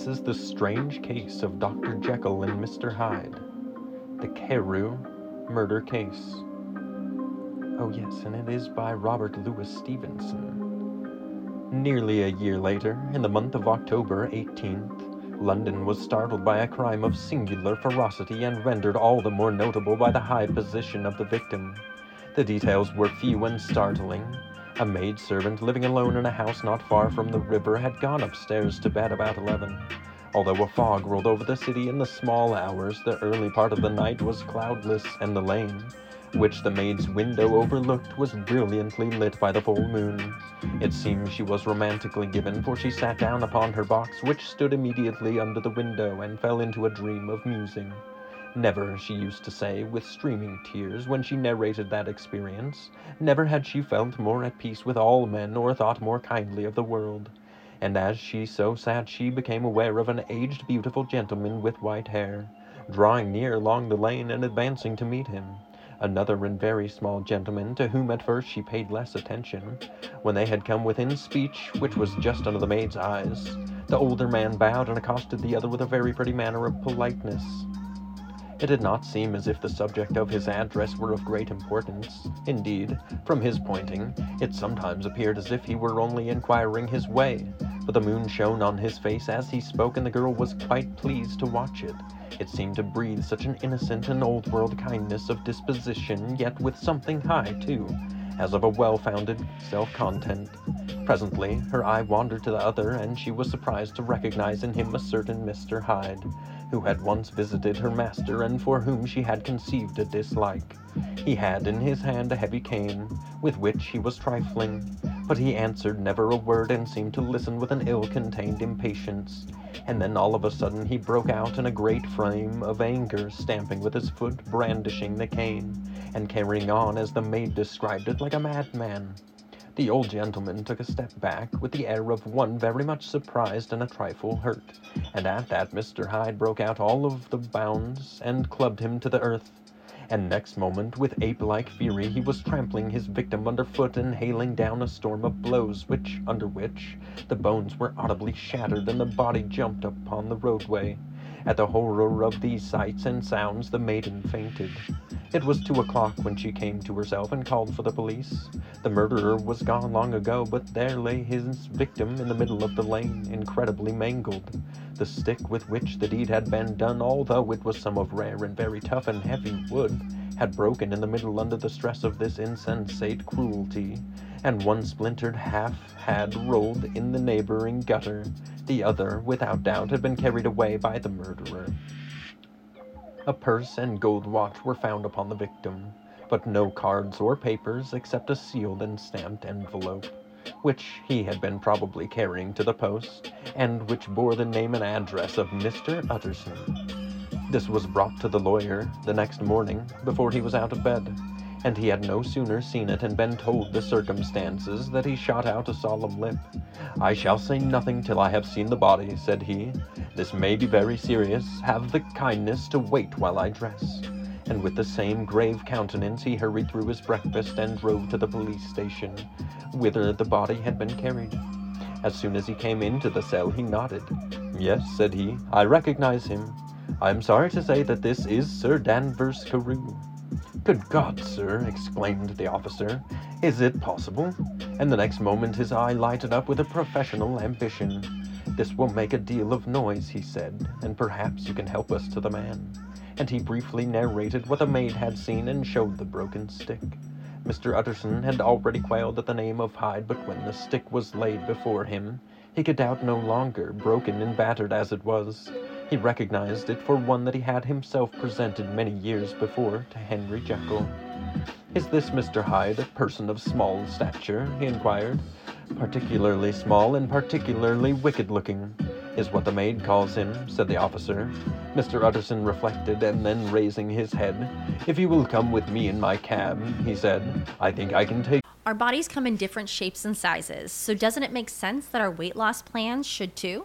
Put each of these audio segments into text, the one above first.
This is the strange case of Dr. Jekyll and Mr. Hyde. The Carew murder case. Oh, yes, and it is by Robert Louis Stevenson. Nearly a year later, in the month of October 18th, London was startled by a crime of singular ferocity and rendered all the more notable by the high position of the victim. The details were few and startling, a maid servant living alone in a house not far from the river had gone upstairs to bed about eleven. Although a fog rolled over the city in the small hours, the early part of the night was cloudless, and the lane, which the maid's window overlooked, was brilliantly lit by the full moon. It seemed she was romantically given, for she sat down upon her box, which stood immediately under the window, and fell into a dream of musing. Never, she used to say, with streaming tears, when she narrated that experience, never had she felt more at peace with all men or thought more kindly of the world. And as she so sat, she became aware of an aged, beautiful gentleman with white hair, drawing near along the lane and advancing to meet him. Another and very small gentleman, to whom at first she paid less attention. When they had come within speech, which was just under the maid's eyes, the older man bowed and accosted the other with a very pretty manner of politeness. It did not seem as if the subject of his address were of great importance. Indeed, from his pointing, it sometimes appeared as if he were only inquiring his way. But the moon shone on his face as he spoke, and the girl was quite pleased to watch it. It seemed to breathe such an innocent and old world kindness of disposition, yet with something high, too, as of a well founded self content. Presently, her eye wandered to the other, and she was surprised to recognize in him a certain Mr. Hyde who had once visited her master and for whom she had conceived a dislike. He had in his hand a heavy cane, with which he was trifling, but he answered never a word and seemed to listen with an ill-contained impatience. And then all of a sudden he broke out in a great frame of anger, stamping with his foot, brandishing the cane, and carrying on as the maid described it like a madman. The old gentleman took a step back with the air of one very much surprised and a trifle hurt, and at that Mr. Hyde broke out all of the bounds and clubbed him to the earth. And next moment, with ape-like fury, he was trampling his victim underfoot and hailing down a storm of blows, which, under which, the bones were audibly shattered and the body jumped upon the roadway. At the horror of these sights and sounds, the maiden fainted. It was two o'clock when she came to herself and called for the police. The murderer was gone long ago, but there lay his victim in the middle of the lane, incredibly mangled. The stick with which the deed had been done, although it was some of rare and very tough and heavy wood, had broken in the middle under the stress of this insensate cruelty, and one splintered half had rolled in the neighboring gutter. The other, without doubt, had been carried away by the murderer. A purse and gold watch were found upon the victim, but no cards or papers except a sealed and stamped envelope, which he had been probably carrying to the post, and which bore the name and address of Mr. Utterson. This was brought to the lawyer the next morning before he was out of bed, and he had no sooner seen it and been told the circumstances that he shot out a solemn lip. I shall say nothing till I have seen the body, said he. This may be very serious. Have the kindness to wait while I dress. And with the same grave countenance he hurried through his breakfast and drove to the police station, whither the body had been carried. As soon as he came into the cell, he nodded. Yes, said he, I recognize him. I am sorry to say that this is Sir Danvers Carew. Good God, sir, exclaimed the officer. Is it possible? And the next moment his eye lighted up with a professional ambition. This will make a deal of noise, he said, and perhaps you can help us to the man. And he briefly narrated what the maid had seen and showed the broken stick. Mr. Utterson had already quailed at the name of Hyde, but when the stick was laid before him, he could doubt no longer, broken and battered as it was. He recognized it for one that he had himself presented many years before to Henry Jekyll. Is this Mr. Hyde a person of small stature? he inquired. Particularly small and particularly wicked looking, is what the maid calls him, said the officer. Mr. Utterson reflected, and then raising his head, If you will come with me in my cab, he said, I think I can take. Our bodies come in different shapes and sizes, so doesn't it make sense that our weight loss plans should too?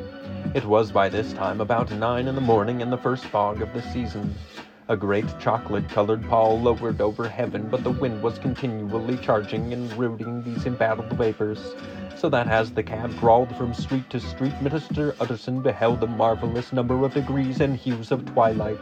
It was by this time about nine in the morning in the first fog of the season. A great chocolate colored pall lowered over heaven, but the wind was continually charging and rooting these embattled vapors, so that as the cab crawled from street to street, Minister Utterson beheld a marvelous number of degrees and hues of twilight.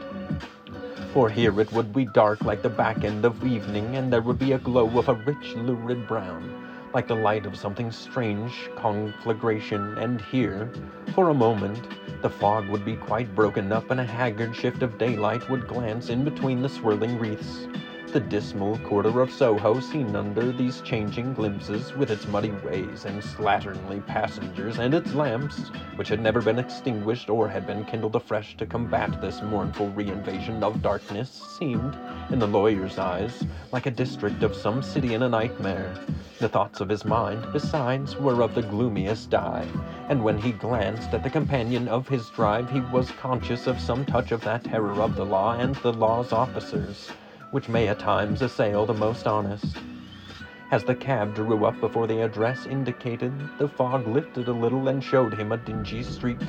For here it would be dark like the back end of evening, and there would be a glow of a rich, lurid brown like the light of something strange conflagration, and here, for a moment, the fog would be quite broken up and a haggard shift of daylight would glance in between the swirling wreaths. The dismal quarter of Soho seen under these changing glimpses, with its muddy ways and slatternly passengers, and its lamps, which had never been extinguished or had been kindled afresh to combat this mournful reinvasion of darkness, seemed, in the lawyer's eyes, like a district of some city in a nightmare. The thoughts of his mind, besides, were of the gloomiest dye, and when he glanced at the companion of his drive, he was conscious of some touch of that terror of the law and the law's officers which may at times assail the most honest. As the cab drew up before the address indicated, the fog lifted a little and showed him a dingy street,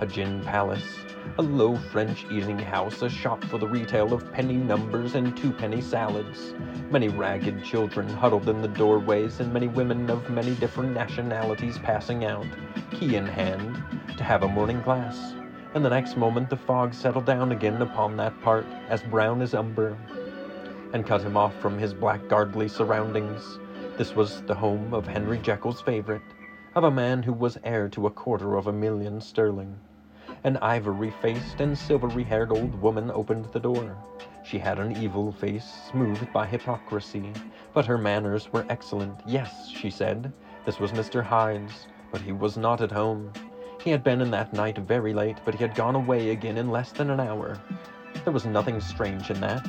a gin palace, a low French eating house, a shop for the retail of penny numbers and two-penny salads, many ragged children huddled in the doorways, and many women of many different nationalities passing out, key in hand, to have a morning glass. And the next moment the fog settled down again upon that part, as brown as umber, and cut him off from his blackguardly surroundings. This was the home of Henry Jekyll's favorite, of a man who was heir to a quarter of a million sterling. An ivory faced and silvery haired old woman opened the door. She had an evil face, smoothed by hypocrisy, but her manners were excellent. Yes, she said, this was Mr. Hyde's, but he was not at home. He had been in that night very late, but he had gone away again in less than an hour. There was nothing strange in that.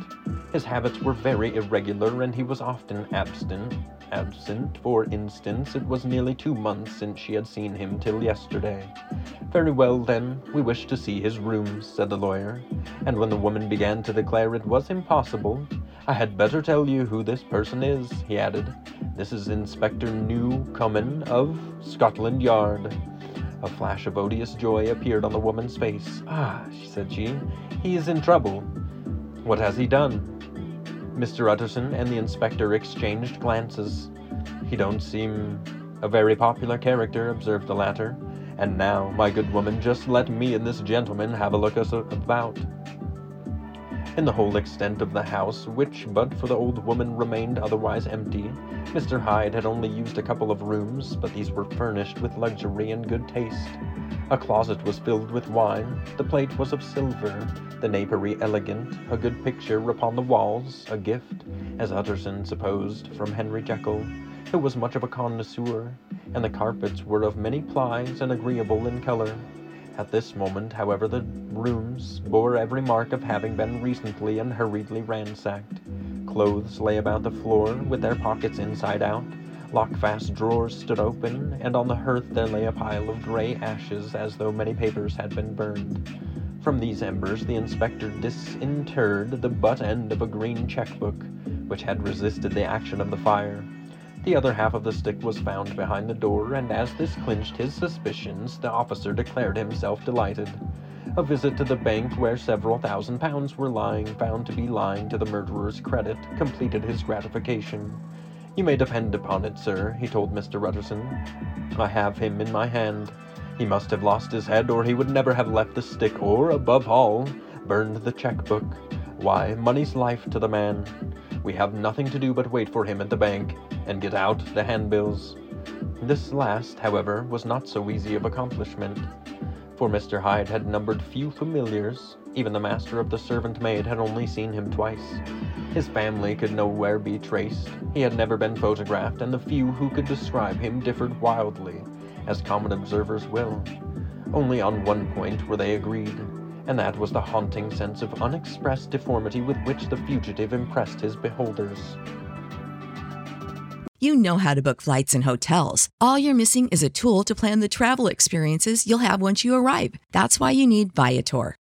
His habits were very irregular, and he was often absent. Absent, for instance, it was nearly two months since she had seen him till yesterday. Very well, then, we wish to see his rooms, said the lawyer. And when the woman began to declare it was impossible, I had better tell you who this person is, he added. This is Inspector Newcomen of Scotland Yard. A flash of odious joy appeared on the woman's face. Ah, said she, he is in trouble. What has he done? Mr. Utterson and the inspector exchanged glances. He don't seem a very popular character, observed the latter. And now, my good woman, just let me and this gentleman have a look us about. In the whole extent of the house, which but for the old woman remained otherwise empty, Mr. Hyde had only used a couple of rooms, but these were furnished with luxury and good taste. A closet was filled with wine, the plate was of silver, the napery elegant, a good picture upon the walls, a gift, as Utterson supposed, from Henry Jekyll, who was much of a connoisseur, and the carpets were of many plies and agreeable in color. At this moment, however, the rooms bore every mark of having been recently and hurriedly ransacked. Clothes lay about the floor, with their pockets inside out, Lockfast drawers stood open, and on the hearth there lay a pile of gray ashes as though many papers had been burned. From these embers the inspector disinterred the butt end of a green checkbook, which had resisted the action of the fire. The other half of the stick was found behind the door, and as this clinched his suspicions, the officer declared himself delighted. A visit to the bank where several thousand pounds were lying, found to be lying to the murderer's credit, completed his gratification. You may depend upon it, sir, he told Mr. Utterson. I have him in my hand. He must have lost his head, or he would never have left the stick, or, above all, burned the checkbook. Why, money's life to the man. We have nothing to do but wait for him at the bank, and get out the handbills. This last, however, was not so easy of accomplishment for Mr. Hyde had numbered few familiars. Even the master of the servant maid had only seen him twice. His family could nowhere be traced. He had never been photographed, and the few who could describe him differed wildly, as common observers will. Only on one point were they agreed, and that was the haunting sense of unexpressed deformity with which the fugitive impressed his beholders. You know how to book flights and hotels. All you're missing is a tool to plan the travel experiences you'll have once you arrive. That's why you need Viator.